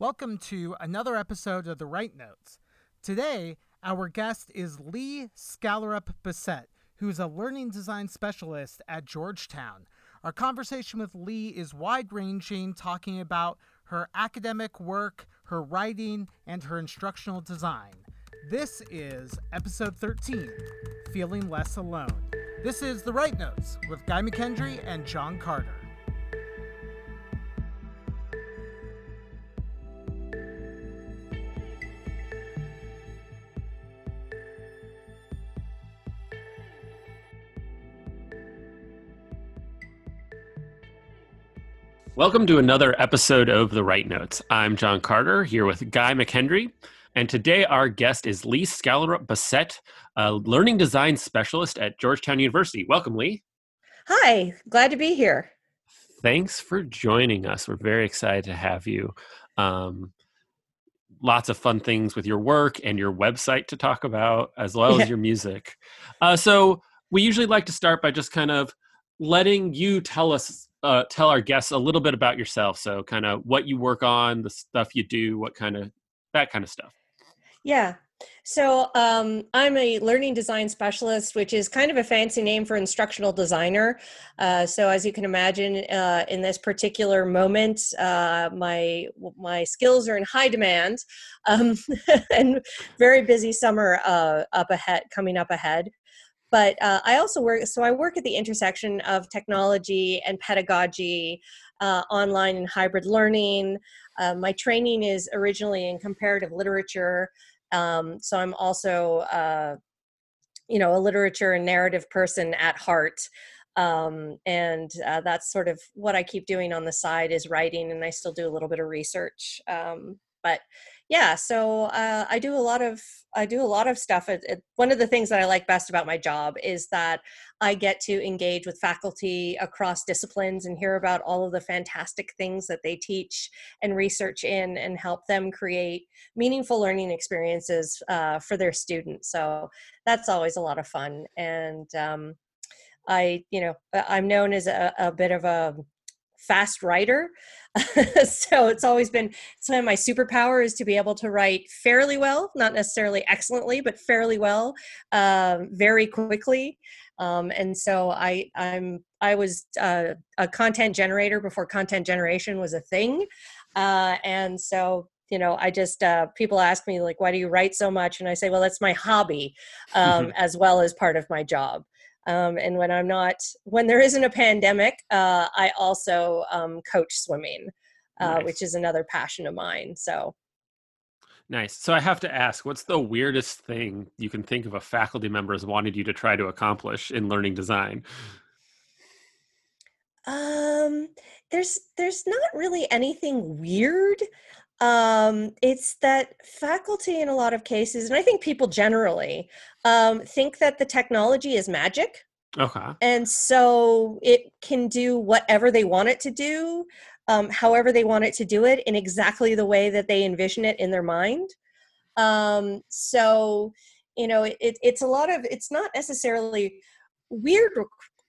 Welcome to another episode of The Write Notes. Today, our guest is Lee Skallerup Bessette, who's a learning design specialist at Georgetown. Our conversation with Lee is wide ranging, talking about her academic work, her writing, and her instructional design. This is episode 13 Feeling Less Alone. This is The Write Notes with Guy McKendry and John Carter. Welcome to another episode of The Write Notes. I'm John Carter here with Guy McKendry. And today our guest is Lee Skallerup Bessette, a learning design specialist at Georgetown University. Welcome, Lee. Hi, glad to be here. Thanks for joining us. We're very excited to have you. Um, lots of fun things with your work and your website to talk about, as well yeah. as your music. Uh, so, we usually like to start by just kind of letting you tell us uh, tell our guests a little bit about yourself. So, kind of what you work on, the stuff you do, what kind of that kind of stuff. Yeah. So, um, I'm a learning design specialist, which is kind of a fancy name for instructional designer. Uh, so, as you can imagine, uh, in this particular moment, uh, my my skills are in high demand, um, and very busy summer uh, up ahead, coming up ahead but uh, i also work so i work at the intersection of technology and pedagogy uh, online and hybrid learning. Uh, my training is originally in comparative literature um, so i'm also uh, you know a literature and narrative person at heart um, and uh, that's sort of what i keep doing on the side is writing and i still do a little bit of research um, but yeah so uh, i do a lot of i do a lot of stuff it, it, one of the things that i like best about my job is that i get to engage with faculty across disciplines and hear about all of the fantastic things that they teach and research in and help them create meaningful learning experiences uh, for their students so that's always a lot of fun and um, i you know i'm known as a, a bit of a fast writer. so it's always been some of my superpower is to be able to write fairly well, not necessarily excellently, but fairly well, um, very quickly. Um, and so I I'm I was uh, a content generator before content generation was a thing, uh, and so you know i just uh, people ask me like why do you write so much? And i say well that's my hobby um, as well as part of my job um, and when I'm not, when there isn't a pandemic, uh, I also um, coach swimming, uh, nice. which is another passion of mine. So Nice. So I have to ask, what's the weirdest thing you can think of a faculty member has wanted you to try to accomplish in learning design? Um, there's there's not really anything weird. Um, it's that faculty in a lot of cases, and I think people generally um, think that the technology is magic. Okay. And so it can do whatever they want it to do, um, however they want it to do it, in exactly the way that they envision it in their mind. Um, so, you know, it, it's a lot of, it's not necessarily weird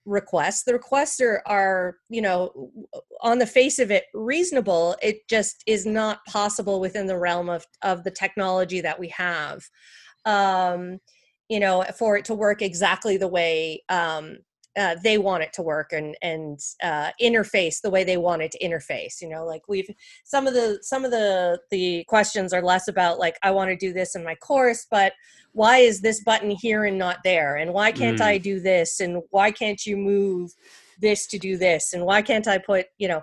requests. The requests are, are you know on the face of it reasonable. It just is not possible within the realm of of the technology that we have um you know for it to work exactly the way um uh, they want it to work and and uh, interface the way they want it to interface you know like we've some of the some of the the questions are less about like i want to do this in my course but why is this button here and not there? And why can't mm. i do this? And why can't you move this to do this? And why can't i put you know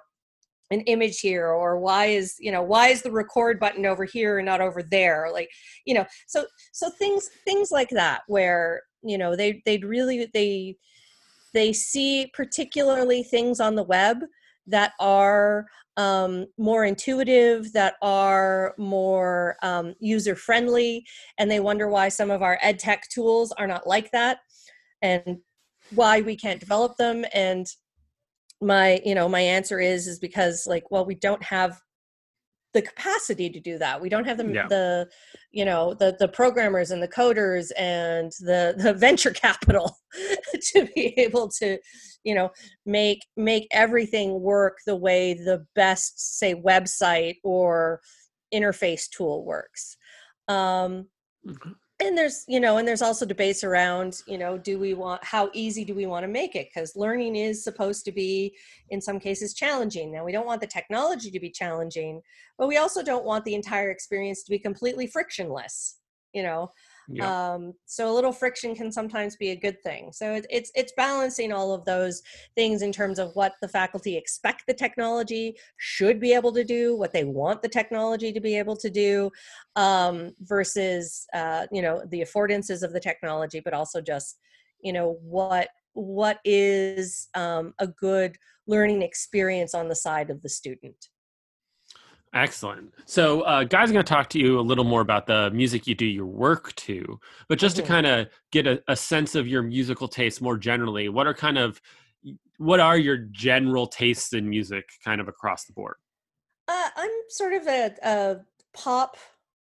an image here? Or why is you know why is the record button over here and not over there? Like you know so so things things like that where you know they they'd really they they see particularly things on the web that are um, more intuitive, that are more um, user friendly, and they wonder why some of our ed tech tools are not like that and why we can't develop them. And my, you know, my answer is is because like, well, we don't have the capacity to do that we don't have the yeah. the you know the the programmers and the coders and the the venture capital to be able to you know make make everything work the way the best say website or interface tool works. Um, Mhm. And there's you know and there's also debates around you know do we want how easy do we want to make it? Because learning is supposed to be in some cases challenging. Now we don't want the technology to be challenging but we also don't want the entire experience to be completely frictionless you know Um, so a little friction can sometimes be a good thing. So it, it's it's balancing all of those things in terms of what the faculty expect the technology should be able to do what they want the technology to be able to do um, versus uh, you know the affordances of the technology but also just you know what what is um, a good learning experience on the side of the student Excellent. So, uh, guys, are going to talk to you a little more about the music you do your work to, but just Mhm. to kind of get a, a sense of your musical taste more generally, what are kind of what are your general tastes in music, kind of across the board? Uh, I'm sort of a, a pop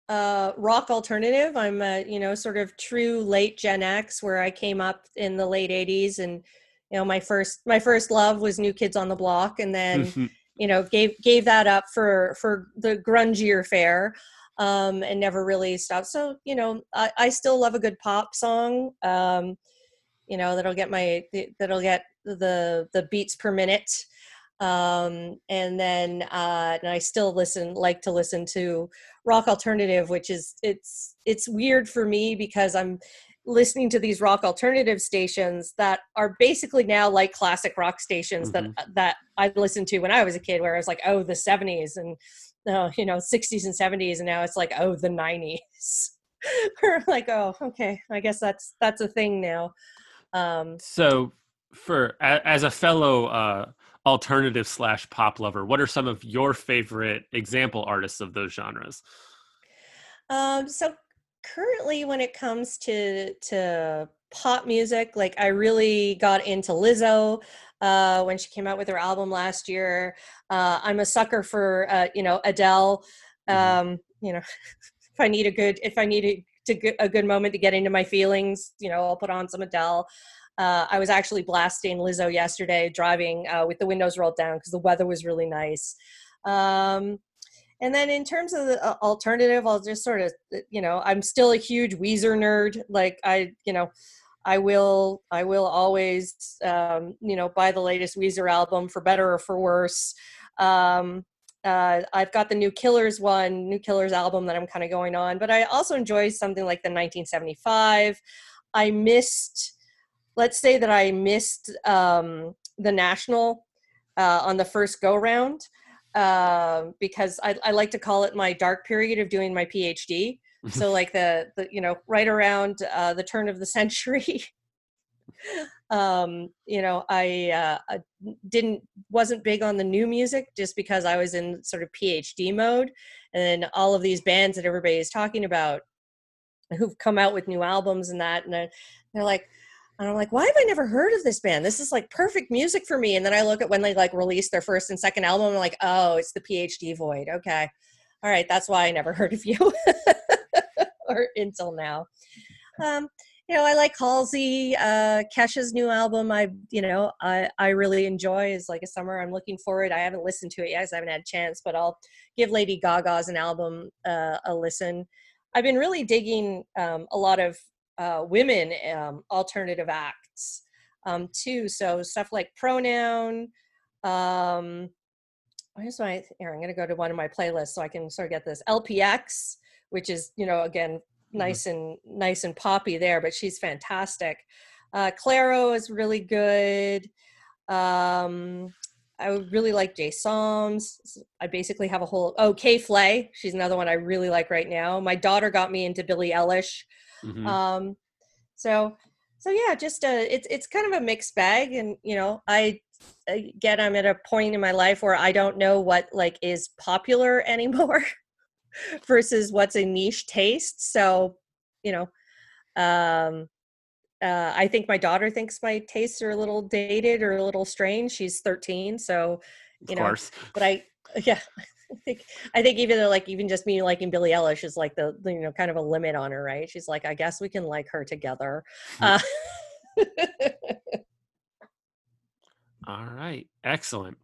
uh, rock alternative. I'm a you know sort of true late Gen X, where I came up in the late '80s, and you know my first my first love was New Kids on the Block, and then you know gave gave that up for for the grungier fare, um, and never really stopped. So you know I, I still love a good pop song. Um, you know that'll get my that'll get the the beats per minute um and then uh and i still listen like to listen to rock alternative which is it's it's weird for me because i'm listening to these rock alternative stations that are basically now like classic rock stations that that i listened to when i was a kid where i was like oh the 70s and uh, you know 60s and 70s and now it's like oh the 90s we're like oh okay i guess that's that's a thing now. Um So, for as a fellow uh, alternative slash pop lover, what are some of your favorite example artists of those genres? Um, so currently, when it comes to to pop music, like I really got into Lizzo uh, when she came out with her album last year. Uh, I'm a sucker for uh, you know Adele. Mhm. Um, you know, if I need a good if I need a, to get a good moment to get into my feelings, you know, I'll put on some Adele. Uh, I was actually blasting Lizzo yesterday, driving uh, with the windows rolled down because the weather was really nice. Um, and then in terms of the uh, alternative, I'll just sort of, uh, you know, I'm still a huge Weezer nerd. Like I, you know, I will, I will always, um, you know, buy the latest Weezer album for better or for worse. Um, uh, I've got the New Killers one, New Killers album that I'm kind of going on, but I also enjoy something like the 1975. I missed, let's say that I missed um, the National uh, on the first go round uh, because I, I like to call it my dark period of doing my PhD. So like the, the you know right around uh, the turn of the century, um, you know I, uh, I didn't wasn't big on the new music just because I was in sort of PhD mode, and then all of these bands that everybody is talking about who've come out with new albums and that, and they're, they're like. And I'm like, why have I never heard of this band? This is like perfect music for me. And then I look at when they like released their first and second album. I'm like, oh, it's the PhD void. Okay, all right, that's why I never heard of you, or until now. Um, you know, I like Halsey, uh, Kesha's new album. I, you know, I I really enjoy. Is like a summer. I'm looking forward. I haven't listened to it yet. I haven't had a chance, but I'll give Lady Gaga's an album uh, a listen. I've been really digging um, a lot of uh, women um, alternative acts um, too. So stuff like Pronoun. Um, where's my here? I'm going to go to one of my playlists so I can sort of get this LPX, which is you know again nice and nice and poppy there, but she's fantastic. Uh, Clairo is really good. Um, I really like Jay Som. I basically have a whole oh K.Flay. She's another one I really like right now. My daughter got me into Billie Eilish. Mhm. Um, so so yeah, just uh, it's it's kind of a mixed bag, and you know, I again I'm at a point in my life where I don't know what like is popular anymore versus what's a niche taste. So you know, um, uh, I think my daughter thinks my tastes are a little dated or a little strange. She's 13, so you know, course. but I yeah. I think I think even though, like even just me liking Billie Eilish is like the, you know kind of a limit on her, right? She's like, I guess we can like her together. Uh, All right, excellent.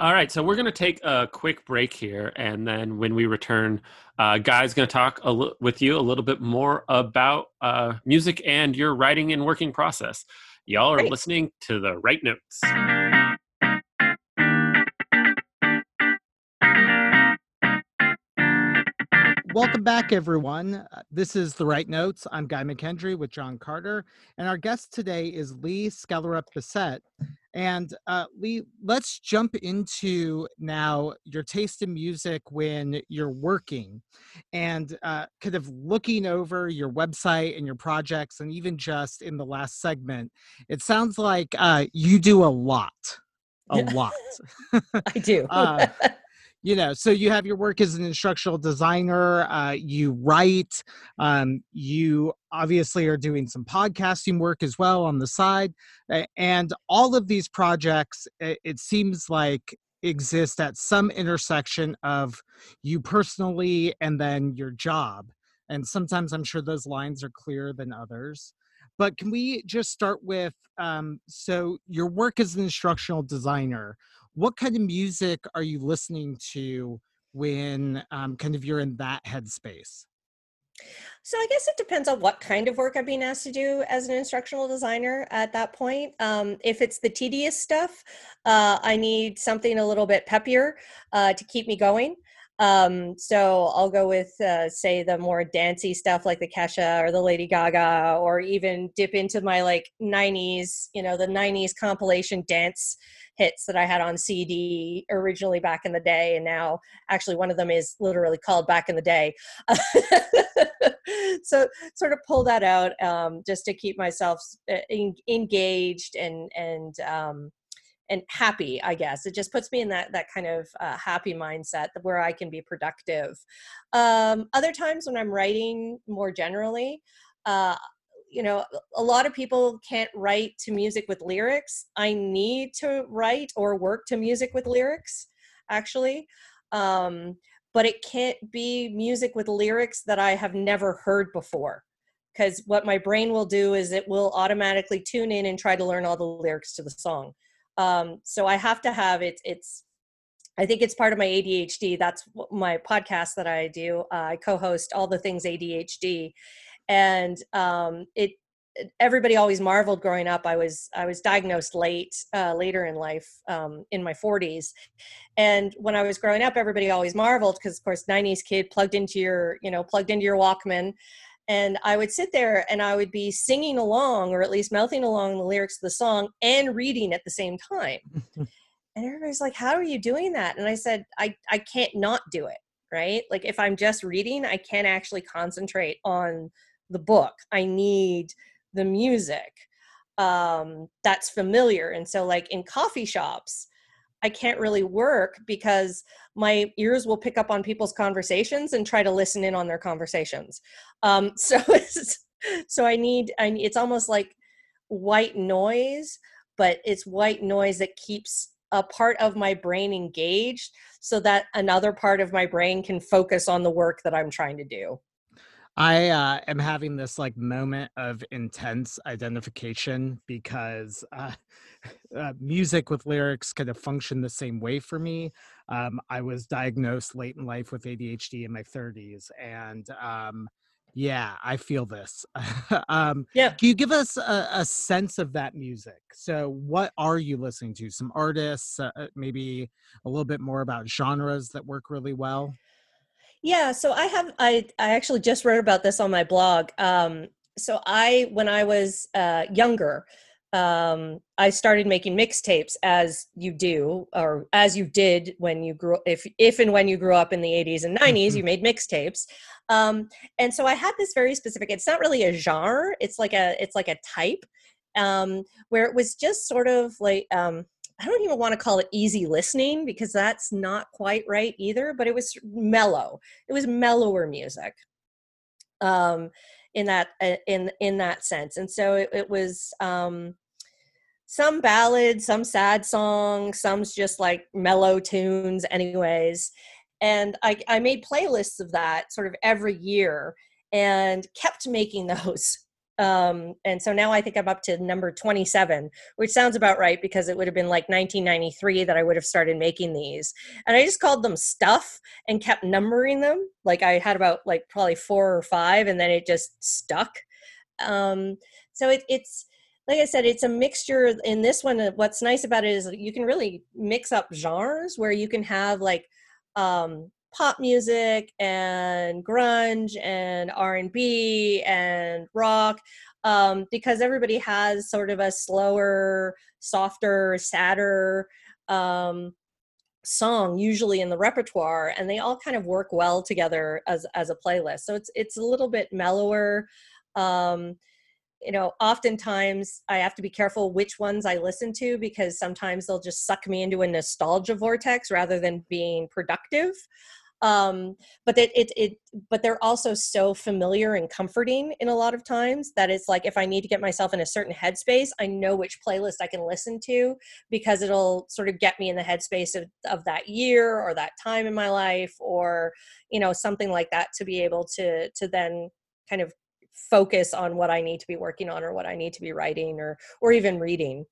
All right, so we're going to take a quick break here, and then when we return, uh, Guy's going to talk with you a little bit more about uh, music and your writing and working process. Y'all are Great. listening to the Write Notes. Back, everyone. Uh, This is The Write Notes. I'm Guy McKendry with John Carter, and our guest today is Lee Skallerup Bessette. And uh, Lee, let's jump into now your taste in music when you're working and uh, kind of looking over your website and your projects, and even just in the last segment, it sounds like uh, you do a lot. A Yeah. lot. I do. You know so you have your work as an instructional designer uh, you write um, you obviously are doing some podcasting work as well on the side and all of these projects it seems like exist at some intersection of you personally and then your job and sometimes i'm sure those lines are clearer than others but can we just start with um, so your work as an instructional designer what kind of music are you listening to when um, kind of you're in that headspace? So I guess it depends on what kind of work I'm being asked to do as an instructional designer at that point. Um, if it's the tedious stuff, uh, I need something a little bit peppier uh, to keep me going. Um, so I'll go with, uh, say, the more dancey stuff like the Kesha or the Lady Gaga, or even dip into my like 90s, you know, the 90s compilation dance hits that I had on CD originally back in the day. And now actually one of them is literally called Back in the Day. so sort of pull that out um, just to keep myself uh, en- engaged and and um, and happy i guess it just puts me in that that kind of uh, happy mindset where i can be productive um, other times when i'm writing more generally uh, you know a lot of people can't write to music with lyrics i need to write or work to music with lyrics actually um, but it can't be music with lyrics that I have never heard before. Because what my brain will do is it will automatically tune in and try to learn all the lyrics to the song. Um, so I have to have it. It's, I think it's part of my ADHD. That's my podcast that I do. Uh, I co-host all the things ADHD, and um, it. Everybody always marveled growing up. I was I was diagnosed late, uh, later in life, um, in my 40s, and when i was growing up everybody always marveled because of course 90s kid plugged into your you know plugged into your walkman and i would sit there and i would be singing along or at least mouthing along the lyrics of the song and reading at the same time and everybody's like how are you doing that and i said i i can't not do it right like if i'm just reading i can't actually concentrate on the book i need the music um that's familiar and so like in coffee shops I can't really work because my ears will pick up on people's conversations and try to listen in on their conversations. Um, so so I need I it's almost like white noise, but it's white noise that keeps a part of my brain engaged so that another part of my brain can focus on the work that I'm trying to do. I uh, am having this like moment of intense identification because uh, uh, music with lyrics kind of function the same way for me. Um, I was diagnosed late in life with ADHD in my 30s, and um, yeah, I feel this. um, Yeah. Can you give us a, a sense of that music? So, what are you listening to? Some artists, uh, maybe a little bit more about genres that work really well. Yeah, so I have I I actually just wrote about this on my blog. Um, so I when I was uh, younger, um, I started making mixtapes as you do, or as you did when you grew if if and when you grew up in the 80s and 90s, you made mixtapes. Um, and so I had this very specific. It's not really a genre. It's like a it's like a type um, where it was just sort of like um, I don't even want to call it easy listening because that's not quite right either. But it was mellow. It was mellower music. Um, in that uh, in in that sense and so it, it was um some ballads some sad songs some's just like mellow tunes anyways and I, I made playlists of that sort of every year and kept making those Um, and so now I think I'm up to number 27, which sounds about right because it would have been like 1993 that I would have started making these. And I just called them stuff and kept numbering them. Like I had about like probably four or five, and then it just stuck. Um, so it, it's like I said, it's a mixture. In this one, uh, what's nice about it is you can really mix up genres where you can have like um, pop music and grunge and r&b and rock um, because everybody has sort of a slower softer sadder um, song usually in the repertoire and they all kind of work well together as as a playlist. So it's it's a little bit mellower um, you know oftentimes i have to be careful which ones i listen to because sometimes they'll just suck me into a nostalgia vortex rather than being productive. Um but it, it it but they're also so familiar and comforting in a lot of times that it's like if i need to get myself in a certain headspace i know which playlist i can listen to because it'll sort of get me in the headspace of, of that year or that time in my life or you know something like that to be able to to then kind of focus on what i need to be working on or what i need to be writing or or even reading.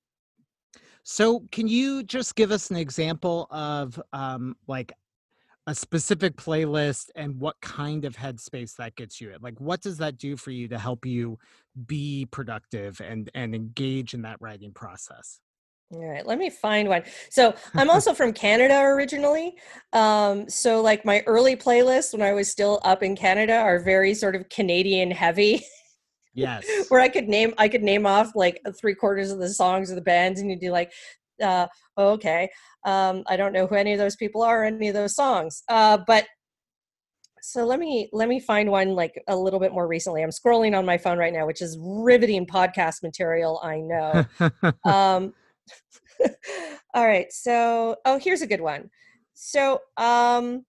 So can you just give us an example of um, like a specific playlist and what kind of headspace that gets you in? Like what does that do for you to help you be productive and and engage in that writing process all right let me find one so i'm also from canada originally um so like my early playlists when i was still up in canada are very sort of canadian heavy yes where i could name i could name off like three quarters of the songs of the bands and you'd be like uh, oh, okay, um, I don't know who any of those people are, or any of those songs. Uh, but so let me let me find one like a little bit more recently. I'm scrolling on my phone right now, which is riveting podcast material. I know. um, all right, so oh, here's a good one. So um,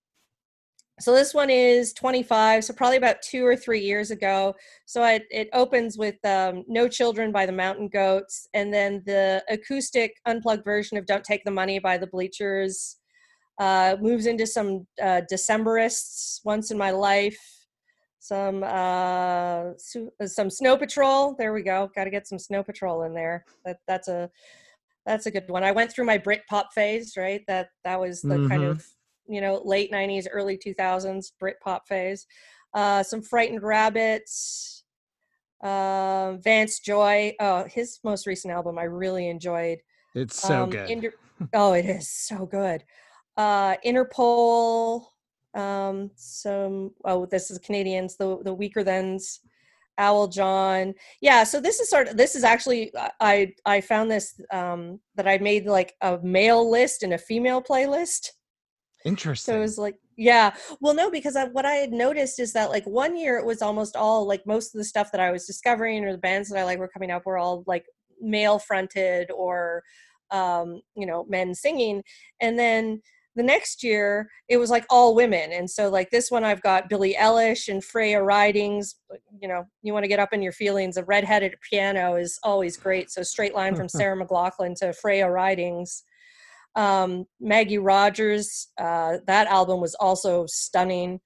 so this one is 25 so probably about two or three years ago. So it, it opens with um, no children by the mountain goats and then the acoustic unplugged version of don't take the money by the bleachers uh, moves into some uh, decemberists once in my life some uh, some snow patrol. There we go got to get some snow patrol in there. That that's a that's a good one. I went through my brit pop phase right? That that was the mm-hmm. kind of you know late 90s early 2000s britpop phase. Uh some frightened rabbits uh, vance joy. Oh his most recent album i really enjoyed. It's so um, good. Inter- oh it is so good. Uh interpol um some oh this is canadians the the Weakerthans owl john yeah so this is sort of this is actually i i found this um that i made like a male list and a female playlist Interesting. So it was like, yeah. Well, no, because I, what I had noticed is that like one year it was almost all like most of the stuff that I was discovering or the bands that I like were coming up were all like male fronted or um, you know, men singing. And then the next year it was like all women. And so like this one I've got Billie Eilish and Freya Ridings. You know, you want to get up in your feelings. A redheaded piano is always great. So straight line from Sarah McLachlan to Freya Ridings. Um, Maggie Rogers, uh, that album was also stunning.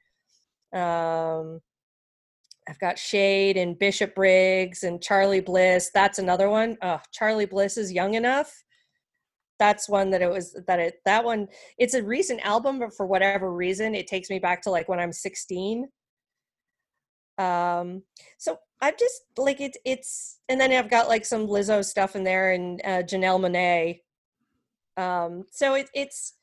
Um, I've got Shade and Bishop Briggs and Charly Bliss. That's another one. Oh, Charly Bliss is young enough. That's one that it was that it that one. It's a recent album, but for whatever reason, it takes me back to like when I'm 16. Um, so I'm just like it's it's, and then I've got like some Lizzo stuff in there and uh, Janelle Monáe um so it, it's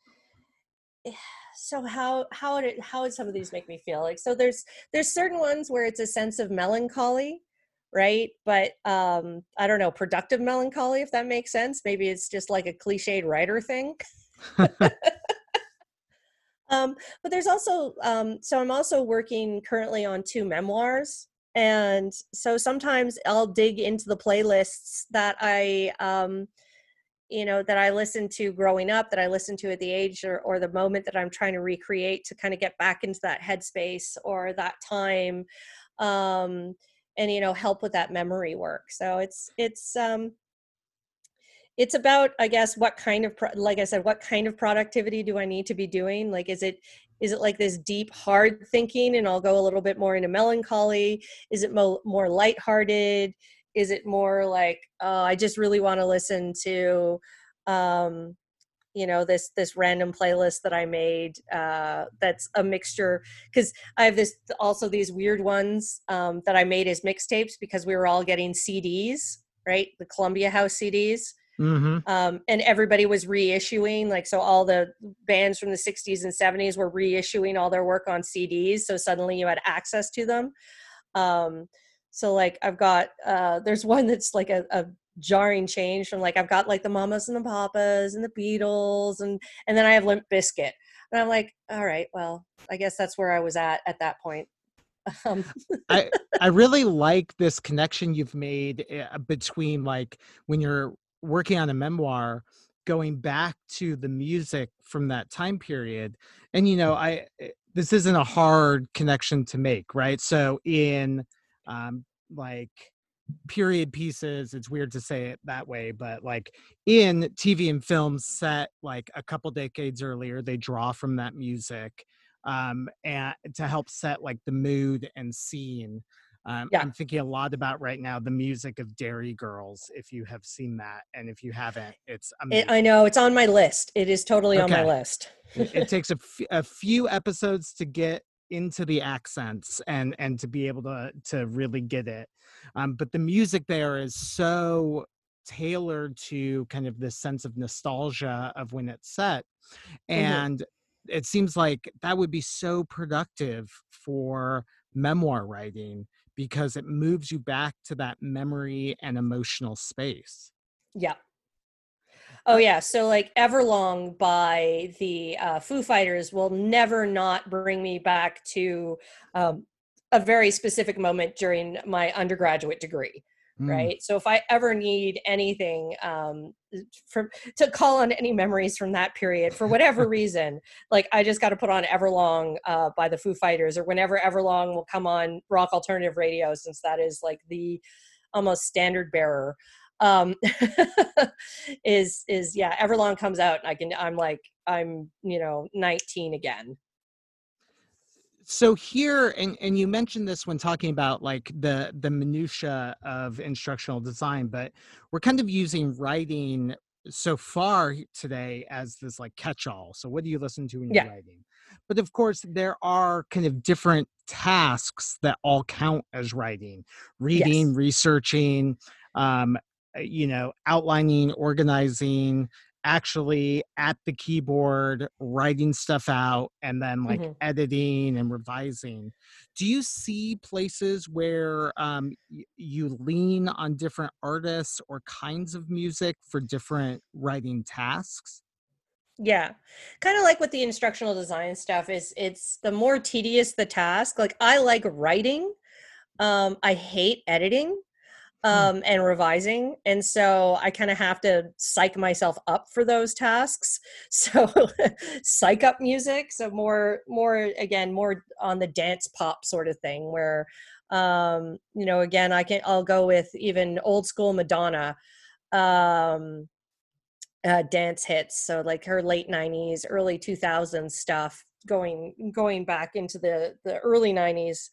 so how how did how did some of these make me feel like so there's there's certain ones where it's a sense of melancholy right? But um i don't know productive melancholy if that makes sense. Maybe it's just like a cliched writer thing. Um but there's also um so i'm also working currently on two memoirs and so sometimes i'll dig into the playlists that i um you know that i listened to growing up that i listened to at the age or, or the moment that i'm trying to recreate to kind of get back into that headspace or that time. Um and you know help with that memory work. So it's it's um it's about i guess what kind of pro- like i said what kind of productivity do i need to be doing? Like is it is it like this deep hard thinking and i'll go a little bit more into melancholy? Is it mo- more lighthearted? Is it more like oh i just really want to listen to um you know this this random playlist that i made uh that's a mixture because i have this also these weird ones um that i made as mixtapes because we were all getting cds right? The columbia house cds Mm-hmm. um, and everybody was reissuing like so all the bands from the 60s and 70s were reissuing all their work on cds so suddenly you had access to them. Um, so like i've got uh, there's one that's like a, a jarring change from like i've got like the mamas and the papas and the beatles and and then i have limp bizkit and i'm like all right well i guess that's where i was at at that point. Um, I I really like this connection you've made uh, between like when you're working on a memoir going back to the music from that time period. And you know i eh, this isn't a hard connection to make right? So in um like period pieces it's weird to say it that way but like in tv and films set like a couple decades earlier they draw from that music um and to help set like the mood and scene um, Yeah. I'm thinking a lot about right now the music of Derry Girls. If you have seen that, and if you haven't, it's it, amazing. i know it's on my list it is totally on my list it, it takes a, f- a few episodes to get into the accents and and to be able to to really get it. Um, but the music there is so tailored to kind of this sense of nostalgia of when it's set, and it seems like that would be so productive for memoir writing because it moves you back to that memory and emotional space. Yeah. Oh yeah, so like Everlong by the uh, Foo Fighters will never not bring me back to um, a very specific moment during my undergraduate degree, Mm. right? So if I ever need anything um, from to call on any memories from that period for whatever reason, like I just got to put on Everlong uh, by the Foo Fighters, or whenever Everlong will come on rock alternative radio, since that is like the almost standard bearer um is is yeah everlong comes out and i can i'm like i'm you know 19 again so here and and you mentioned this when talking about like the the minutia of instructional design but we're kind of using writing so far today as this like catch-all so what do you listen to when you're Yeah. writing but of course there are kind of different tasks that all count as writing reading Yes. researching um uh, you know outlining organizing actually at the keyboard writing stuff out and then like Mhm. editing and revising do you see places where um, y- you lean on different artists or kinds of music for different writing tasks yeah kind of like with the instructional design stuff is it's the more tedious the task like i like writing um i hate editing um and revising and so i kind of have to psych myself up for those tasks. So psych up music so more more again more on the dance pop sort of thing where um you know again i can i'll go with even old school madonna um uh dance hits so like her late 90s early 2000s stuff going going back into the the early 90s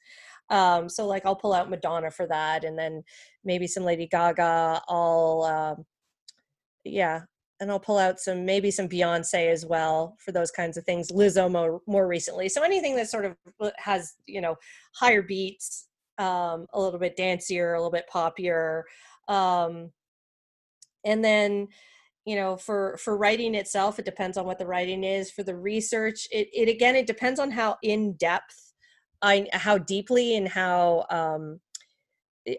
um so like i'll pull out madonna for that and then maybe some lady gaga i'll um yeah and i'll pull out some maybe some beyonce as well for those kinds of things lizzo more, more recently. So anything that sort of uh, has you know higher beats um a little bit dancier a little bit poppier um and then you know for for writing itself it depends on what the writing is. For the research it, it again it depends on how in depth i how deeply and how um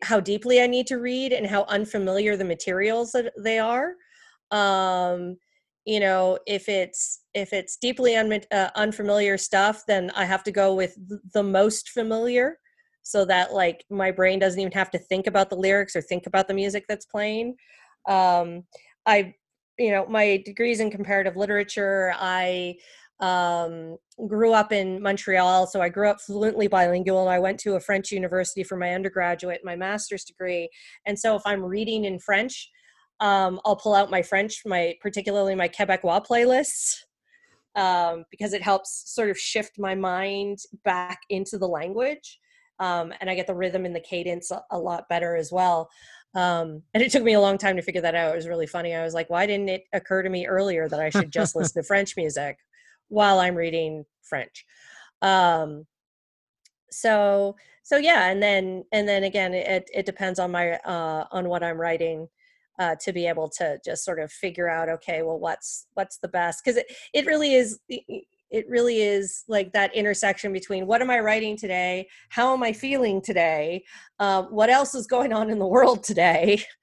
how deeply i need to read and how unfamiliar the materials that they are um you know if it's if it's deeply un, uh, unfamiliar stuff then i have to go with the most familiar so that like my brain doesn't even have to think about the lyrics or think about the music that's playing. Um i you know my degrees in comparative literature i um grew up in montreal so i grew up fluently bilingual and i went to a french university for my undergraduate and my master's degree and so if i'm reading in french um i'll pull out my french my particularly my quebecois playlists um, because it helps sort of shift my mind back into the language. Um, and I get the rhythm and the cadence a, a lot better as well. Um, and it took me a long time to figure that out. It was really funny. I was like, why didn't it occur to me earlier that I should just listen to French music while I'm reading French? Um, so, so yeah, and then and then again, it it depends on my uh, on what I'm writing uh, to be able to just sort of figure out okay well what's what's the best? Because it, it really is it really is like that intersection between what am i writing today? How am i feeling today? Um, what else is going on in the world today?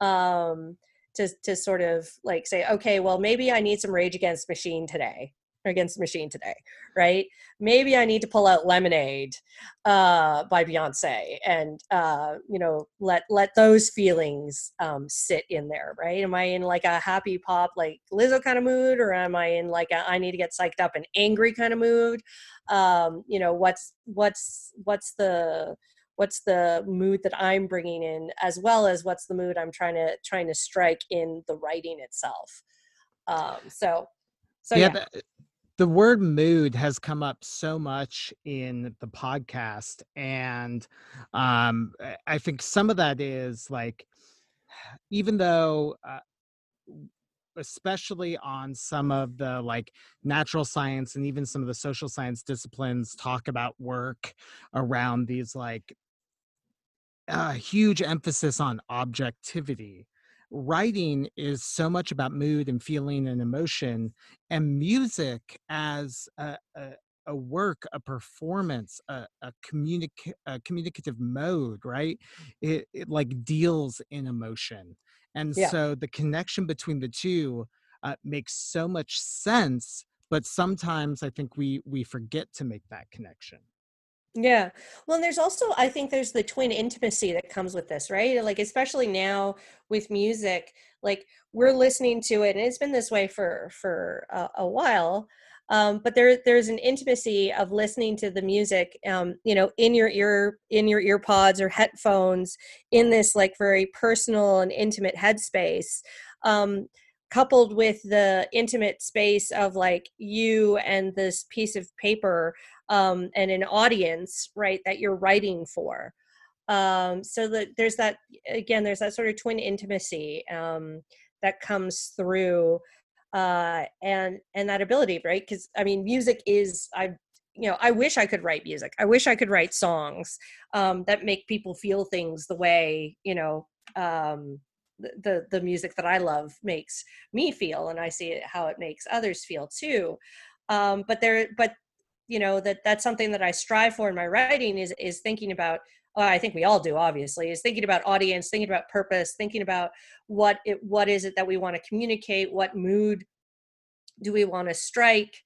Um, to, to sort of like say okay well maybe i need some rage against machine today against the machine today, right? Maybe I need to pull out Lemonade uh, by Beyonce and uh, you know let let those feelings um, sit in there, right? Am I in like a happy pop like Lizzo kind of mood, or am I in like a I need to get psyched up and angry kind of mood? Um, you know what's what's what's the what's the mood that i'm bringing in as well as what's the mood i'm trying to trying to strike in the writing itself um so so yeah, yeah the word mood has come up so much in the podcast and um i think some of that is like even though uh, especially on some of the like natural science and even some of the social science disciplines talk about work around these like uh, huge emphasis on objectivity writing is so much about mood and feeling and emotion and music as a, a, a work a performance a, a, communic- a communicative mode right? It, it like deals in emotion. And yeah. so the connection between the two uh, makes so much sense but sometimes i think we we forget to make that connection yeah. Well, there's also, I think there's the twin intimacy that comes with this, right? Like, especially now with music, like we're listening to it, and it's been this way for for a, a while. Um, but there there's an intimacy of listening to the music, um, you know, in your ear in your ear pods or headphones, in this like very personal and intimate headspace. Um, coupled with the intimate space of like you and this piece of paper um, and an audience right that you're writing for. Um, so that there's that again there's that sort of twin intimacy um, that comes through uh, and and that ability right? Because i mean music is i you know i wish i could write music. I wish i could write songs um, that make people feel things the way you know um, the the music that i love makes me feel and i see how it makes others feel too. Um, but there but you know that that's something that i strive for in my writing is is thinking about well, i think we all do obviously is thinking about audience thinking about purpose thinking about what it what is it that we want to communicate what mood do we want to strike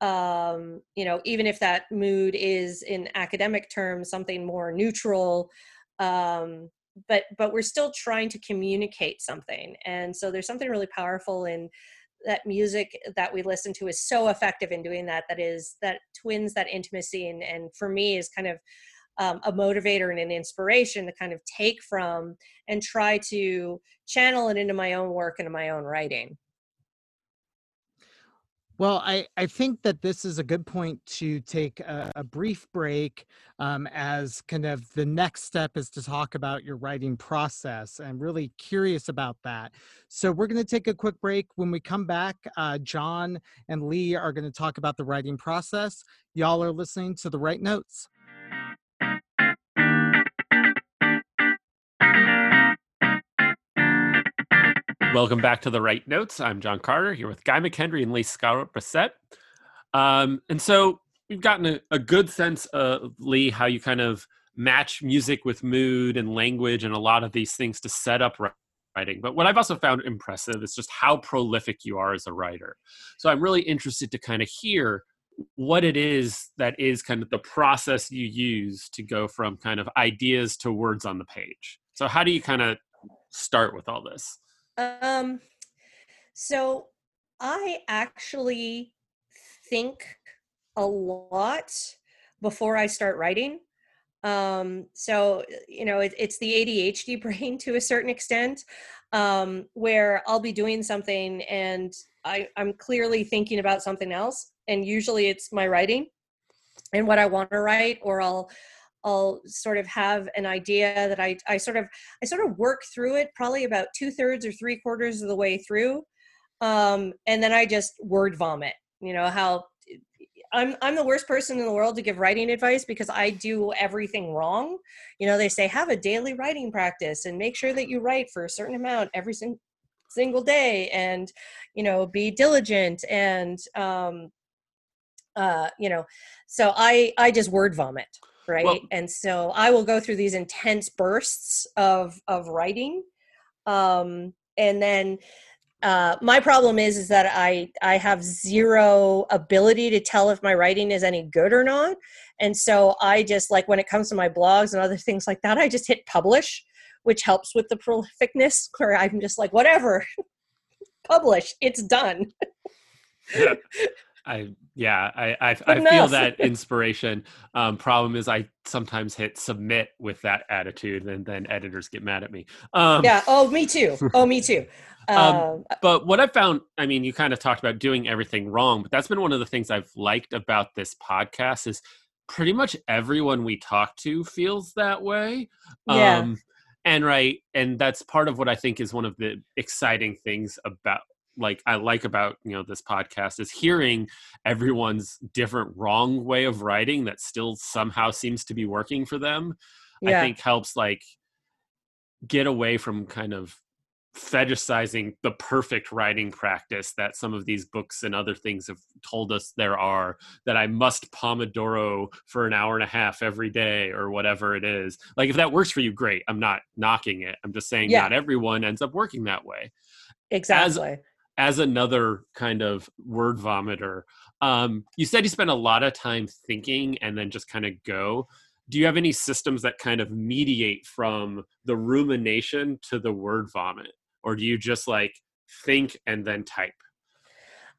um you know even if that mood is in academic terms something more neutral um but but we're still trying to communicate something and so there's something really powerful in that music that we listen to is so effective in doing that that is that twins that intimacy and, and for me is kind of um, a motivator and an inspiration to kind of take from and try to channel it into my own work and my own writing well, I, I think that this is a good point to take a, a brief break um, as kind of the next step is to talk about your writing process. I'm really curious about that. So we're going to take a quick break. When we come back, uh, John and Lee are going to talk about the writing process. Y'all are listening to the Write Notes. Welcome back to the Write Notes. I'm John Carter here with Guy McKendry and Lee Skallerup Bessette. Um, and so we've gotten a, a good sense of Lee how you kind of match music with mood and language and a lot of these things to set up writing. But what I've also found impressive is just how prolific you are as a writer. So I'm really interested to kind of hear what it is that is kind of the process you use to go from kind of ideas to words on the page. So how do you kind of start with all this? Um, so I actually think a lot before I start writing. Um, so you know, it, it's the ADHD brain to a certain extent, um, where I'll be doing something and I, I'm clearly thinking about something else, and usually it's my writing and what I want to write, or I'll I'll sort of have an idea that I, I sort of I sort of work through it probably about two thirds or three quarters of the way through, um, and then I just word vomit. You know how I'm I'm the worst person in the world to give writing advice because I do everything wrong. You know, they say have a daily writing practice and make sure that you write for a certain amount every sin- single day, and you know, be diligent and um, uh, you know, so I I just word vomit right well, and so i will go through these intense bursts of of writing um and then uh, my problem is is that I I have zero ability to tell if my writing is any good or not, and so I just like when it comes to my blogs and other things like that, I just hit publish, which helps with the prolificness. Where I'm just like whatever, publish, it's done. I yeah, I I, I feel that inspiration. Um, problem is, I sometimes hit submit with that attitude, and then editors get mad at me. Um, yeah. Oh, me too. Oh, me too. um, um but what I found, I mean, you kind of talked about doing everything wrong, but that's been one of the things I've liked about this podcast is pretty much everyone we talk to feels that way. Yeah. Um, and right, and that's part of what I think is one of the exciting things about like I like about you know this podcast is hearing everyone's different wrong way of writing that still somehow seems to be working for them. Yeah. I think helps like get away from kind of fetishizing the perfect writing practice that some of these books and other things have told us there are that I must pomodoro for an hour and a half every day or whatever it is. Like if that works for you great. I'm not knocking it. I'm just saying yeah. not everyone ends up working that way. Exactly. As, as another kind of word vomiter, um, you said you spend a lot of time thinking and then just kind of go. Do you have any systems that kind of mediate from the rumination to the word vomit? Or do you just like think and then type?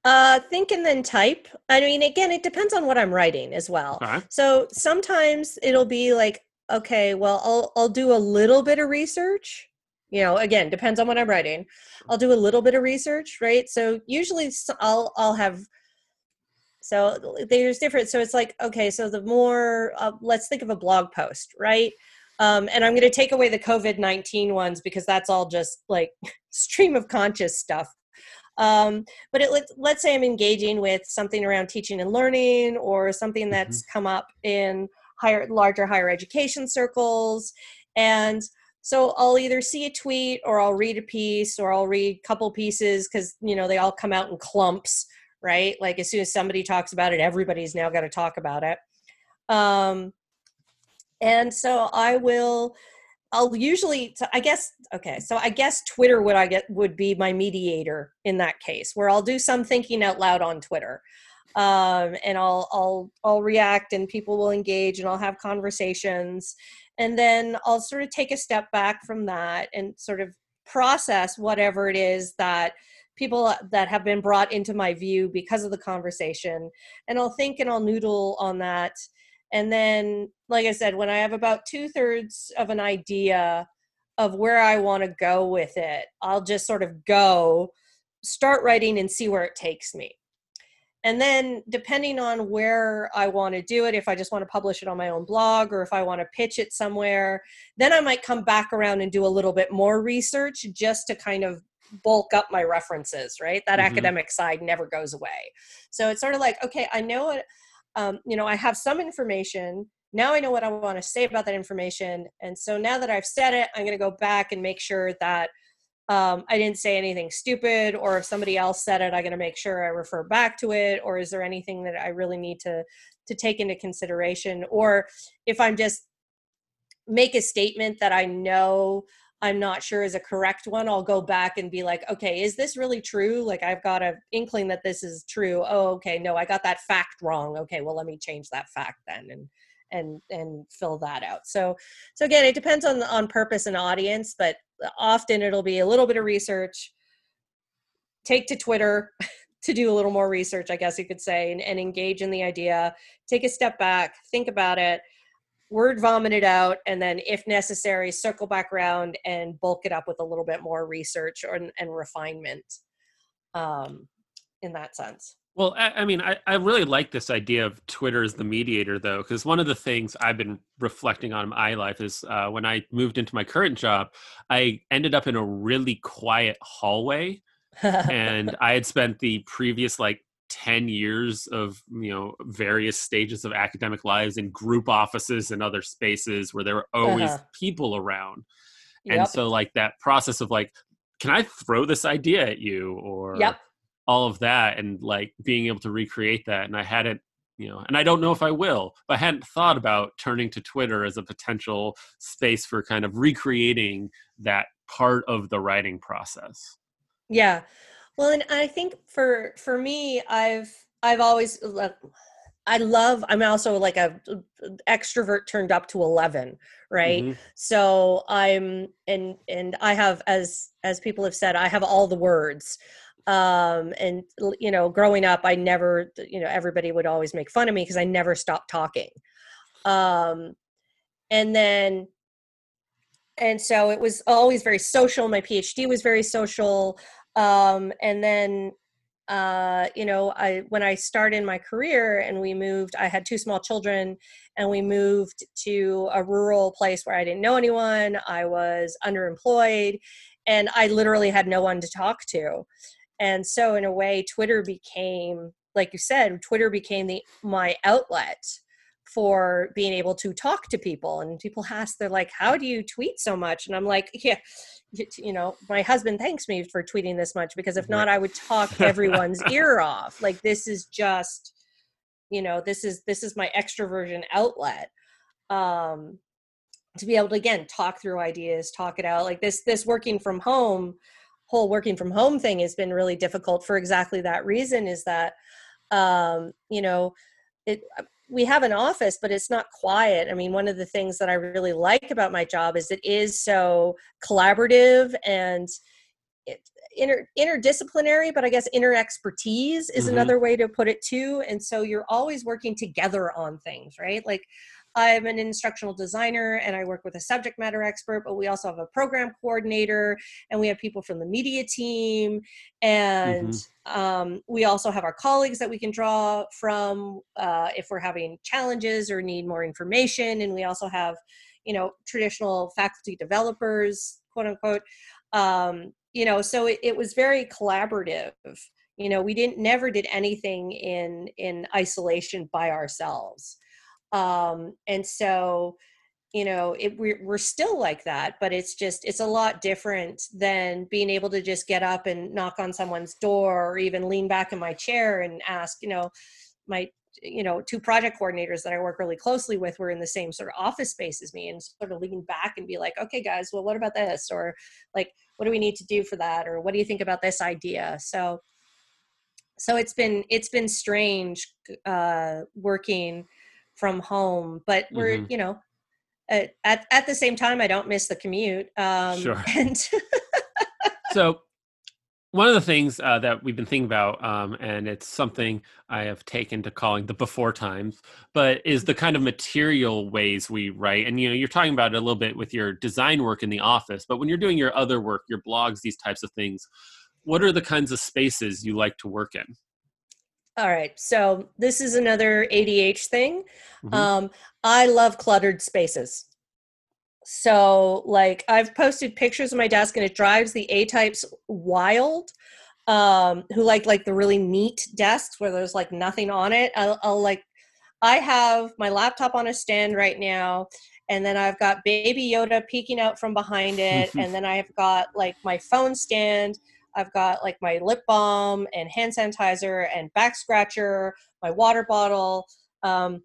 Uh, think and then type. I mean, again, it depends on what I'm writing as well. Okay. So sometimes it'll be like, okay, well, I'll I'll do a little bit of research, you know again depends on what i'm writing. I'll do a little bit of research right? So usually i'll i'll have so there's different so it's like okay so the more uh, let's think of a blog post right? Um, and i'm going to take away the covid-19 ones because that's all just like stream of conscious stuff. Um, but it, let, let's say i'm engaging with something around teaching and learning or something that's mm-hmm. come up in higher larger higher education circles. And so I'll either see a tweet or I'll read a piece or I'll read a couple pieces because you know they all come out in clumps, right? Like as soon as somebody talks about it, everybody's now got to talk about it. Um, and so I will. I'll usually, I guess, okay, so I guess Twitter would I get would be my mediator in that case, where I'll do some thinking out loud on Twitter, um, and I'll I'll I'll react, and people will engage, and I'll have conversations, and then I'll sort of take a step back from that and sort of process whatever it is that people that have been brought into my view because of the conversation and i'll think and i'll noodle on that. And then like i said when i have about two-thirds of an idea of where i want to go with it i'll just sort of go start writing and see where it takes me and then depending on where i want to do it if i just want to publish it on my own blog or if i want to pitch it somewhere then i might come back around and do a little bit more research just to kind of bulk up my references right? That mm-hmm. academic side never goes away. So it's sort of like okay i know it um, you know i have some information. Now i know what i want to say about that information. And so now that i've said it i'm going to go back and make sure that um, I didn't say anything stupid, or if somebody else said it, I'm going to make sure I refer back to it, or is there anything that I really need to to take into consideration, or if I'm just make a statement that I know I'm not sure is a correct one, I'll go back and be like, okay, is this really true? Like I've got a inkling that this is true. Oh, okay, no, I got that fact wrong. Okay, well let me change that fact then and and and fill that out. So so again, it depends on on purpose and audience, but often it'll be a little bit of research take to twitter to do a little more research i guess you could say and, and, engage in the idea take a step back think about it word vomit it out and then if necessary circle back around and bulk it up with a little bit more research or, and refinement um, in that sense. Well, I, I mean, I, I really like this idea of Twitter as the mediator, though, because one of the things I've been reflecting on in my life is uh, when I moved into my current job, I ended up in a really quiet hallway. and I had spent the previous like 10 years of you know various stages of academic lives in group offices and other spaces where there were always uh-huh. people around and so like that process of like can i throw this idea at you or yep. All of that and like being able to recreate that and i hadn't you know and i don't know if i will but i hadn't thought about turning to twitter as a potential space for kind of recreating that part of the writing process yeah well, and I think for for me, I've I've always I love I'm also like a extrovert turned up to 11, right? Mm-hmm. So I'm and and I have as as people have said, I have all the words. Um and you know, growing up I never you know, everybody would always make fun of me because I never stopped talking. Um and then and so it was always very social my phd was very social um, and then uh, you know i when i started my career and we moved i had two small children and we moved to a rural place where i didn't know anyone i was underemployed and i literally had no one to talk to and so in a way twitter became like you said twitter became the my outlet for being able to talk to people and people ask they're like how do you tweet so much? And i'm like yeah you know my husband thanks me for tweeting this much because if not i would talk everyone's ear off. Like this is just you know this is this is my extroversion outlet um to be able to again talk through ideas talk it out. Like this this working from home whole working from home thing has been really difficult for exactly that reason is that um you know it we have an office but it's not quiet. I mean one of the things that i really like about my job is it is so collaborative and it, inter, interdisciplinary but i guess inner expertise is mm-hmm. another way to put it too. And so you're always working together on things right? Like I'm an instructional designer and I work with a subject matter expert, but we also have a program coordinator and we have people from the media team. And mm-hmm. um, we also have our colleagues that we can draw from uh, if we're having challenges or need more information. And we also have, you know, traditional faculty developers, quote unquote. Um, you know, so it, it was very collaborative you know we didn't never did anything in in isolation by ourselves um, and so you know it, we're, we're still like that but it's just it's a lot different than being able to just get up and knock on someone's door or even lean back in my chair and ask you know my you know two project coordinators that i work really closely with were in the same sort of office space as me and sort of lean back and be like okay guys well what about this? or like what do we need to do for that? or what do you think about this idea? So so it's been it's been strange uh working from home but we're mm-hmm. you know at, at, at the same time i don't miss the commute um sure and so one of the things uh, that we've been thinking about um, and it's something i have taken to calling the before times but is the kind of material ways we write and you know you're talking about it a little bit with your design work in the office but when you're doing your other work your blogs these types of things what are the kinds of spaces you like to work in all right. So this is another ADH thing. Mm-hmm. Um, I love cluttered spaces. So, like, I've posted pictures of my desk, and it drives the A types wild. Um, who like like the really neat desks where there's like nothing on it. I'll, I'll like, I have my laptop on a stand right now, and then I've got Baby Yoda peeking out from behind it, and then I've got like my phone stand I've got like my lip balm and hand sanitizer and back scratcher, my water bottle. Um,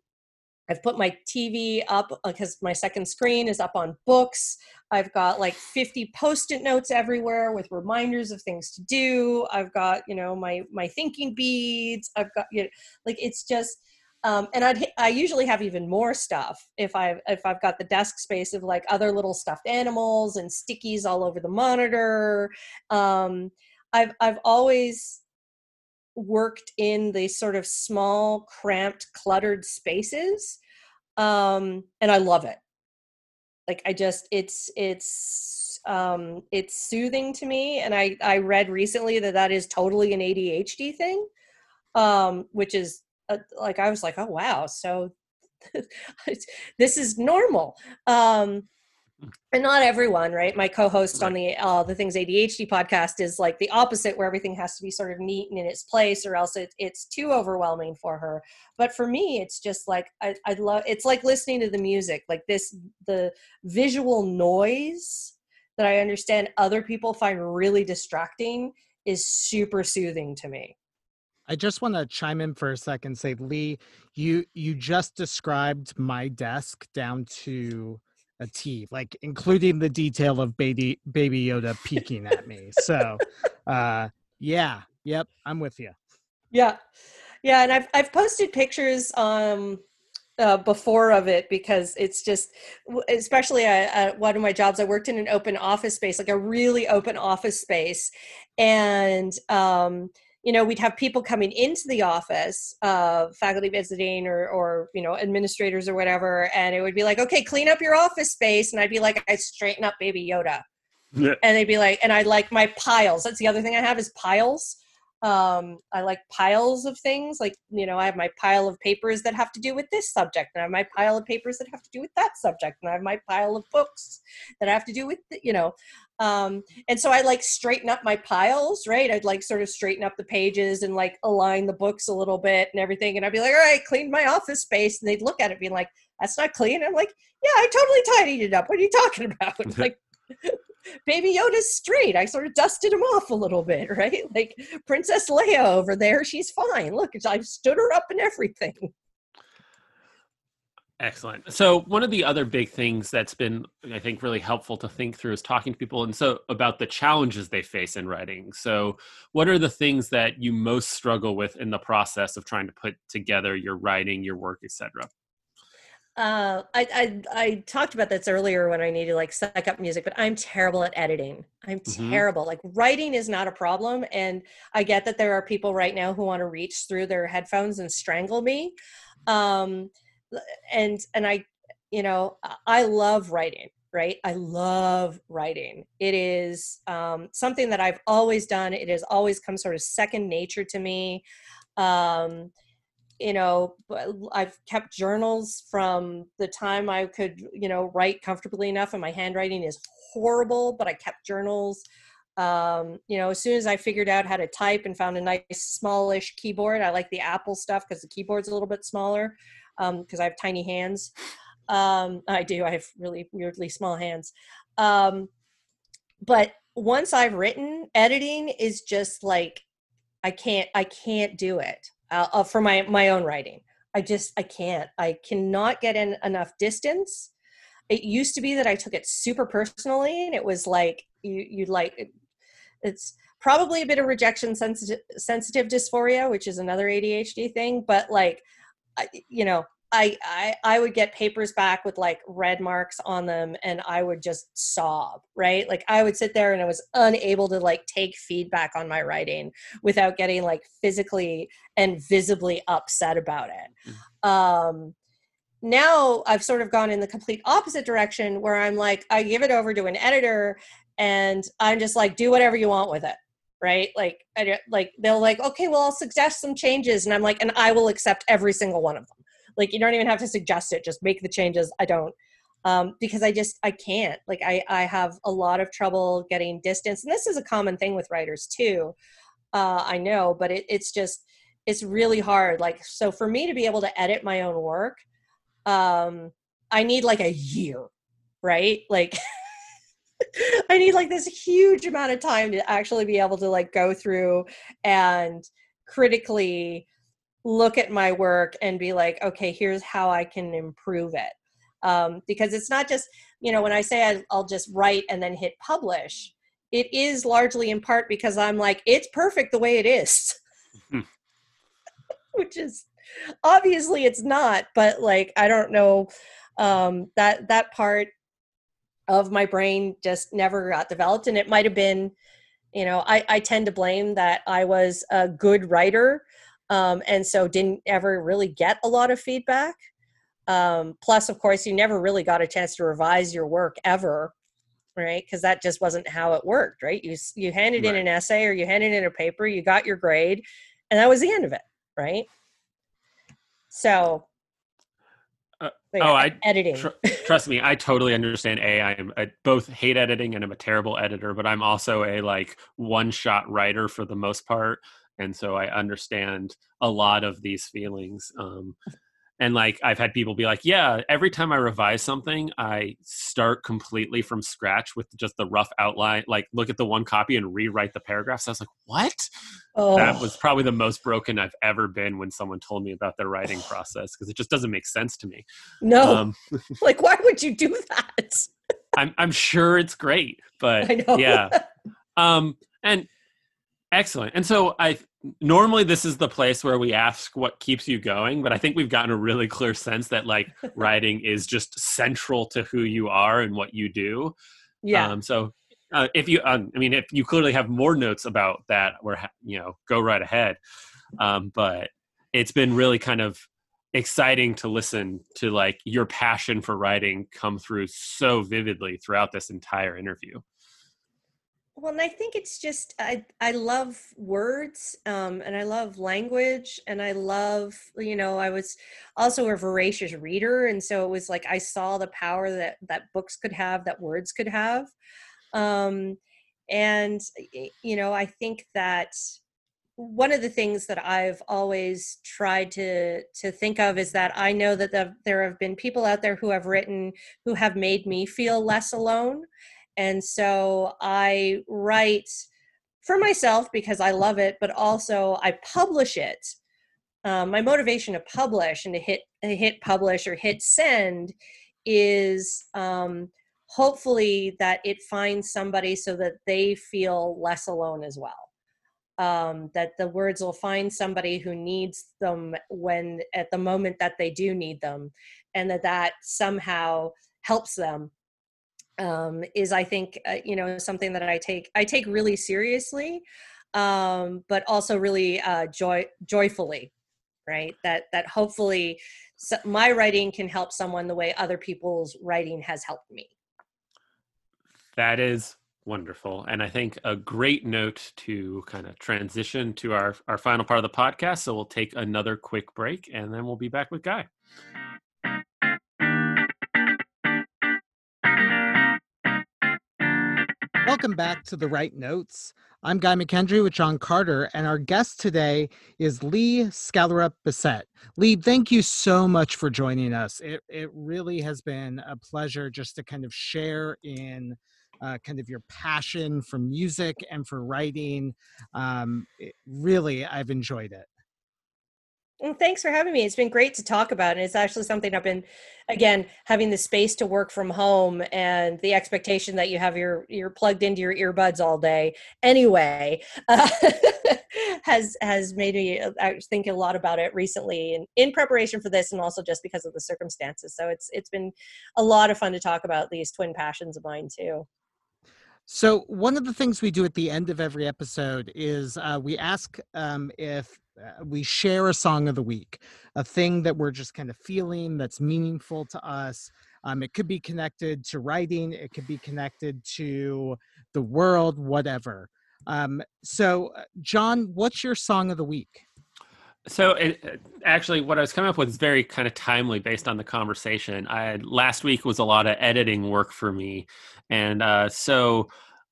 I've put my TV up because uh, my second screen is up on books. I've got like 50 post-it notes everywhere with reminders of things to do. I've got, you know, my my thinking beads. I've got you know, like it's just um, and I I usually have even more stuff if I if I've got the desk space of like other little stuffed animals and stickies all over the monitor. Um, I've I've always worked in these sort of small, cramped, cluttered spaces, um, and I love it. Like I just it's it's um, it's soothing to me, and I I read recently that that is totally an ADHD thing, um, which is uh, like I was like, oh wow, so this is normal. Um, and not everyone right my co-host right. on the uh, the things adhd podcast is like the opposite where everything has to be sort of neat and in its place or else it, it's too overwhelming for her but for me it's just like I, I love it's like listening to the music like this the visual noise that i understand other people find really distracting is super soothing to me I just want to chime in for a second. Say, Lee, you you just described my desk down to a T, like including the detail of baby baby Yoda peeking at me. So, uh, yeah, yep, I'm with you. Yeah, yeah, and I've I've posted pictures um uh, before of it because it's just especially at, one of my jobs i worked in an open office space like a really open office space and um you know, we'd have people coming into the office, uh, faculty visiting or, or, you know, administrators or whatever. And it would be like, okay, clean up your office space. And I'd be like, I straighten up baby Yoda. Yeah. And they'd be like, and I like my piles. That's the other thing I have is piles um i like piles of things like you know i have my pile of papers that have to do with this subject and i have my pile of papers that have to do with that subject and i have my pile of books that have to do with the, you know um and so i like straighten up my piles right? I'd like sort of straighten up the pages and like align the books a little bit and everything and i'd be like all right clean my office space and they'd look at it being like that's not clean i'm like yeah i totally tidied it up. What are you talking about? Like Baby Yoda's straight. I sort of dusted him off a little bit, right? Like Princess Leia over there, she's fine. Look, I've stood her up and everything. Excellent. So one of the other big things that's been, I think, really helpful to think through is talking to people and so about the challenges they face in writing. So what are the things that you most struggle with in the process of trying to put together your writing, your work, etc.? Uh, I, I, I talked about this earlier when I needed like suck up music, but I'm terrible at editing. I'm mm-hmm. terrible. Like writing is not a problem, and I get that there are people right now who want to reach through their headphones and strangle me. Um, and and I, you know, I love writing. Right, I love writing. It is um, something that I've always done. It has always come sort of second nature to me. Um, you know i've kept journals from the time i could you know write comfortably enough and my handwriting is horrible but i kept journals. Um, you know as soon as i figured out how to type and found a nice smallish keyboard i like the apple stuff because the keyboard's a little bit smaller because um, i have tiny hands. Um, i do i have really weirdly small hands. Um, but once i've written editing is just like i can't i can't do it uh, uh, for my my own writing. I just I can't. I cannot get in enough distance. It used to be that I took it super personally, and it was like you you'd like it's probably a bit of rejection sensitive sensitive dysphoria, which is another ADHD thing. But like, you know, I, I I would get papers back with like red marks on them and I would just sob, right? Like I would sit there and I was unable to like take feedback on my writing without getting like physically and visibly upset about it. Mm. Um now I've sort of gone in the complete opposite direction where I'm like I give it over to an editor and I'm just like do whatever you want with it right like I, like they'll like okay well i'll suggest some changes and i'm like and i will accept every single one of them like you don't even have to suggest it just make the changes. I don't. Um, because i just i can't. Like i i have a lot of trouble getting distance. And this is a common thing with writers too. Uh, i know but it, it's just it's really hard. Like so for me to be able to edit my own work um i need like a year right? Like I need like this huge amount of time to actually be able to like go through and critically look at my work and be like okay here's how i can improve it. Um, because it's not just you know when i say I, i'll just write and then hit publish it is largely in part because i'm like it's perfect the way it is. Which is obviously it's not but like i don't know um, that that part of my brain just never got developed and it might have been you know I, I tend to blame that i was a good writer um, and so didn't ever really get a lot of feedback. Um, plus, of course, you never really got a chance to revise your work ever, right? Because that just wasn't how it worked, right? You you handed in an essay or you handed in a paper, you got your grade, and that was the end of it, right? So, Uh, oh, I editing. Tr- trust me, I totally understand. A, I am I both hate editing and I'm a terrible editor, but I'm also a like one shot writer for the most part, and so I understand a lot of these feelings. Um, and like I've had people be like, "Yeah, every time I revise something, I start completely from scratch with just the rough outline. Like, look at the one copy and rewrite the paragraphs." I was like, "What?" oh, That was probably the most broken I've ever been when someone told me about their writing process because it just doesn't make sense to me. no, Um, like why would you do that? I'm I'm sure it's great, but yeah. Um and excellent. And so I normally this is the place where we ask what keeps you going, but I think we've gotten a really clear sense that like writing is just central to who you are and what you do. yeah. Um so uh, if you um, I mean if you clearly have more notes about that we're you know go right ahead. Um but it's been really kind of exciting to listen to like your passion for writing come through so vividly throughout this entire interview. Well, and I think it's just I I love words, um, and I love language, and I love you know I was also a voracious reader, and so it was like I saw the power that that books could have, that words could have, um, and you know I think that one of the things that I've always tried to to think of is that I know that the, there have been people out there who have written who have made me feel less alone and so I write for myself because I love it, but also I publish it. Um, my motivation to publish and to hit hit publish or hit send is um, hopefully that it finds somebody so that they feel less alone as well. Um, that the words will find somebody who needs them when at the moment that they do need them, and that that somehow helps them um, is I think uh, you know something that I take I take really seriously, um, but also really uh, joy joyfully, right? That that hopefully so my writing can help someone the way other people's writing has helped me. That is wonderful. And I think a great note to kind of transition to our, our final part of the podcast. So we'll take another quick break and then we'll be back with Guy. Welcome back to the Write Notes. I'm Guy McKendry with John Carter, and our guest today is Lee Skallerup Bessette. Lee, thank you so much for joining us. It, it really has been a pleasure just to kind of share in uh, kind of your passion for music and for writing. Um, it, really, I've enjoyed it. Well, thanks for having me. It's been great to talk about, and it's actually something I've been, again, having the space to work from home and the expectation that you have your you're plugged into your earbuds all day anyway, uh, has has made me uh, think a lot about it recently, and in preparation for this, and also just because of the circumstances. So it's it's been a lot of fun to talk about these twin passions of mine too. So, one of the things we do at the end of every episode is uh, we ask um, if we share a song of the week, a thing that we're just kind of feeling that's meaningful to us. Um, it could be connected to writing, it could be connected to the world, whatever. Um, so, uh, John, what's your song of the week? So it, it- actually, what I was coming up with is very kind of timely based on the conversation. I last week was a lot of editing work for me, and uh, so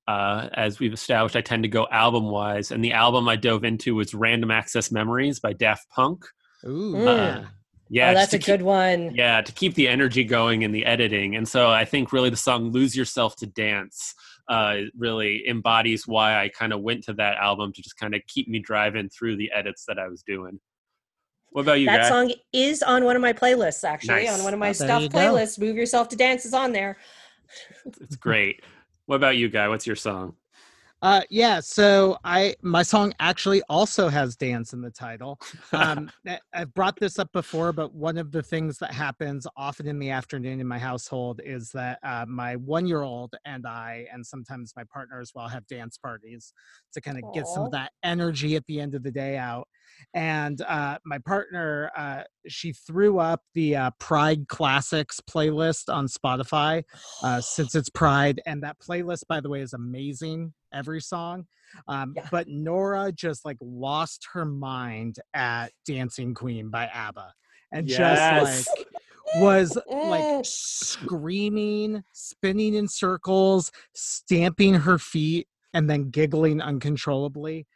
uh, as we've established, I tend to go album wise. And the album I dove into was "Random Access Memories" by Daft Punk. Ooh, Mm. Uh, yeah, oh, that's a keep- good one. yeah to keep the energy going in the editing and so i think really the song lose yourself to dance uh, really embodies why i kind of went to that album to just kind of keep me driving through the edits that i was doing what about you that guys song is on one of my playlists actually Nice. on one of my Oh, stuff you go. playlists move yourself to dance is on there it's great what about you guy what's your song Uh, yeah, so I my song actually also has dance in the title. Um, I- I've brought this up before, but one of the things that happens often in the afternoon in my household is that uh, my one year old and I, and sometimes my partner as well, have dance parties to kind of get some of that energy at the end of the day out. And uh, my partner, uh, she threw up the uh, Pride Classics playlist on Spotify uh, since it's Pride, and that playlist, by the way, is amazing. Every song, um, Yeah. but Nora just like lost her mind at "Dancing Queen" by ABBA, and Yes. just like was like screaming, spinning in circles, stamping her feet, and then giggling uncontrollably.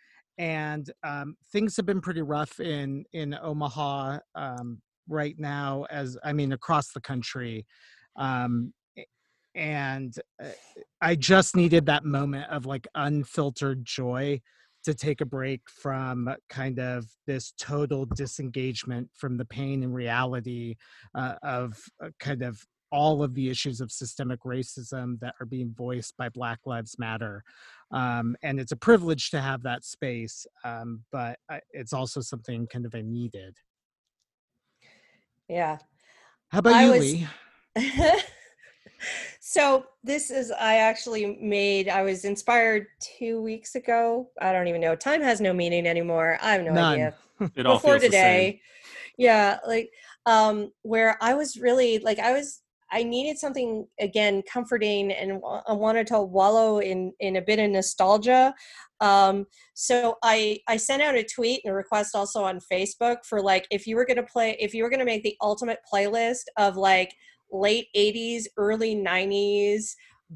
And um, things have been pretty rough in in Omaha um, right now, as I mean across the country. Um, and uh, I just needed that moment of like unfiltered joy to take a break from kind of this total disengagement from the pain and reality uh, of uh, kind of all of the issues of systemic racism that are being voiced by Black Lives Matter. Um, and it's a privilege to have that space, um, but I, it's also something kind of I needed. Yeah. How about I you, was- Lee? so this is I actually made I was inspired two weeks ago. I don't even know. Time has no meaning anymore. I have no None. idea. It all Before feels the same. today. Yeah, like um where I was really like I was I needed something again comforting and I wanted to wallow in in a bit of nostalgia. Um so I I sent out a tweet and a request also on Facebook for like if you were to play if you were to make the ultimate playlist of like late 80s early 90s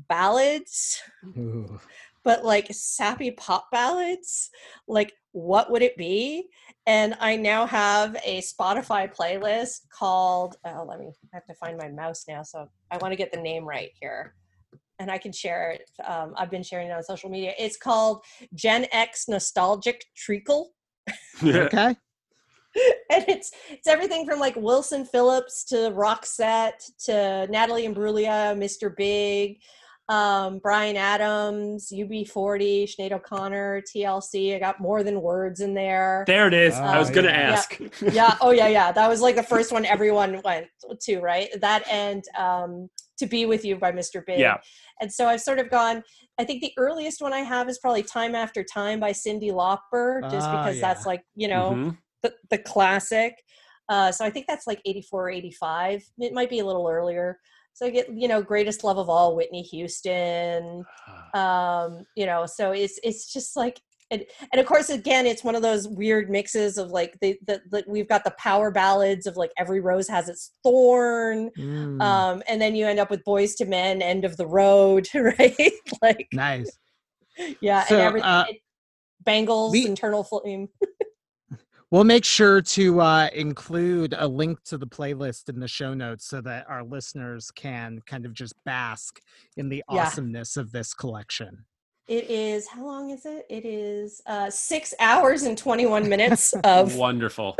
ballads Ooh. But like sappy pop ballads like what would it be and i now have a spotify playlist called oh let me i have to find my mouse now so i want to get the name right here and i can share it um, i've been sharing it on social media it's called gen x nostalgic treacle Okay. and it's it's everything from like Wilson Phillips to Roxette to Natalie Imbruglia, Mr. Big, um, Bryan Adams, UB40, Sinead O'Connor, TLC. I got more than words in there. There it is. I was Oh, gonna yeah. ask. yeah. Oh yeah, yeah. That was like the first one everyone went to, right? That and um, To Be With You by Mr. Big. Yeah. And so I've sort of gone. I think the earliest one I have is probably Time After Time by Cyndi Lauper, just Ah, because that's like you know Mhm. the, the classic. Uh, so I think that's like 84 or 85. It might be a little earlier. So I get, you know, greatest love of all, Whitney Houston. Um, you know, so it's it's just like and, and of course again it's one of those weird mixes of like the, the, the we've got the power ballads of like every rose has its thorn Mm, um and then you end up with Boyz II Men end of the road right like nice. yeah So, and everything uh, it- bangles eternal flame We'll make sure to uh, include a link to the playlist in the show notes so that our listeners can kind of just bask in the Yeah. awesomeness of this collection. It is how long is it? It is uh, six hours and twenty one minutes of Wonderful.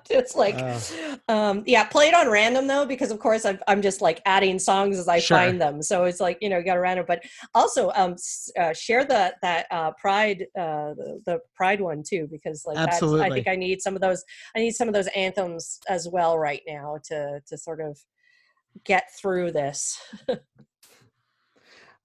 just like Oh. um yeah play it on random though because of course I've, i'm just like adding songs as i Sure. find them so it's like you know you got to random but also um uh, share the that uh pride uh the, the pride one too because like that's i think i need some of those i need some of those anthems as well right now to to sort of get through this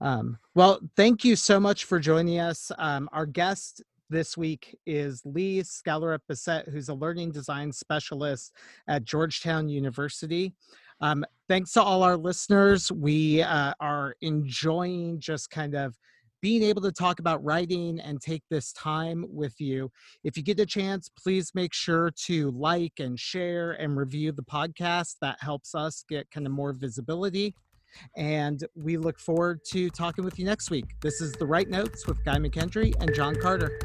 Um, well, thank you so much for joining us. Um, our guest this week is Lee Skallerup Bessette, who's a learning design specialist at Georgetown University. Um, thanks to all our listeners. We uh, are enjoying just kind of being able to talk about writing and take this time with you. If you get a chance, please make sure to like and share and review the podcast. That helps us get kind of more visibility. And we look forward to talking with you next week. This is The Write Notes with Guy McKendry and John Carter.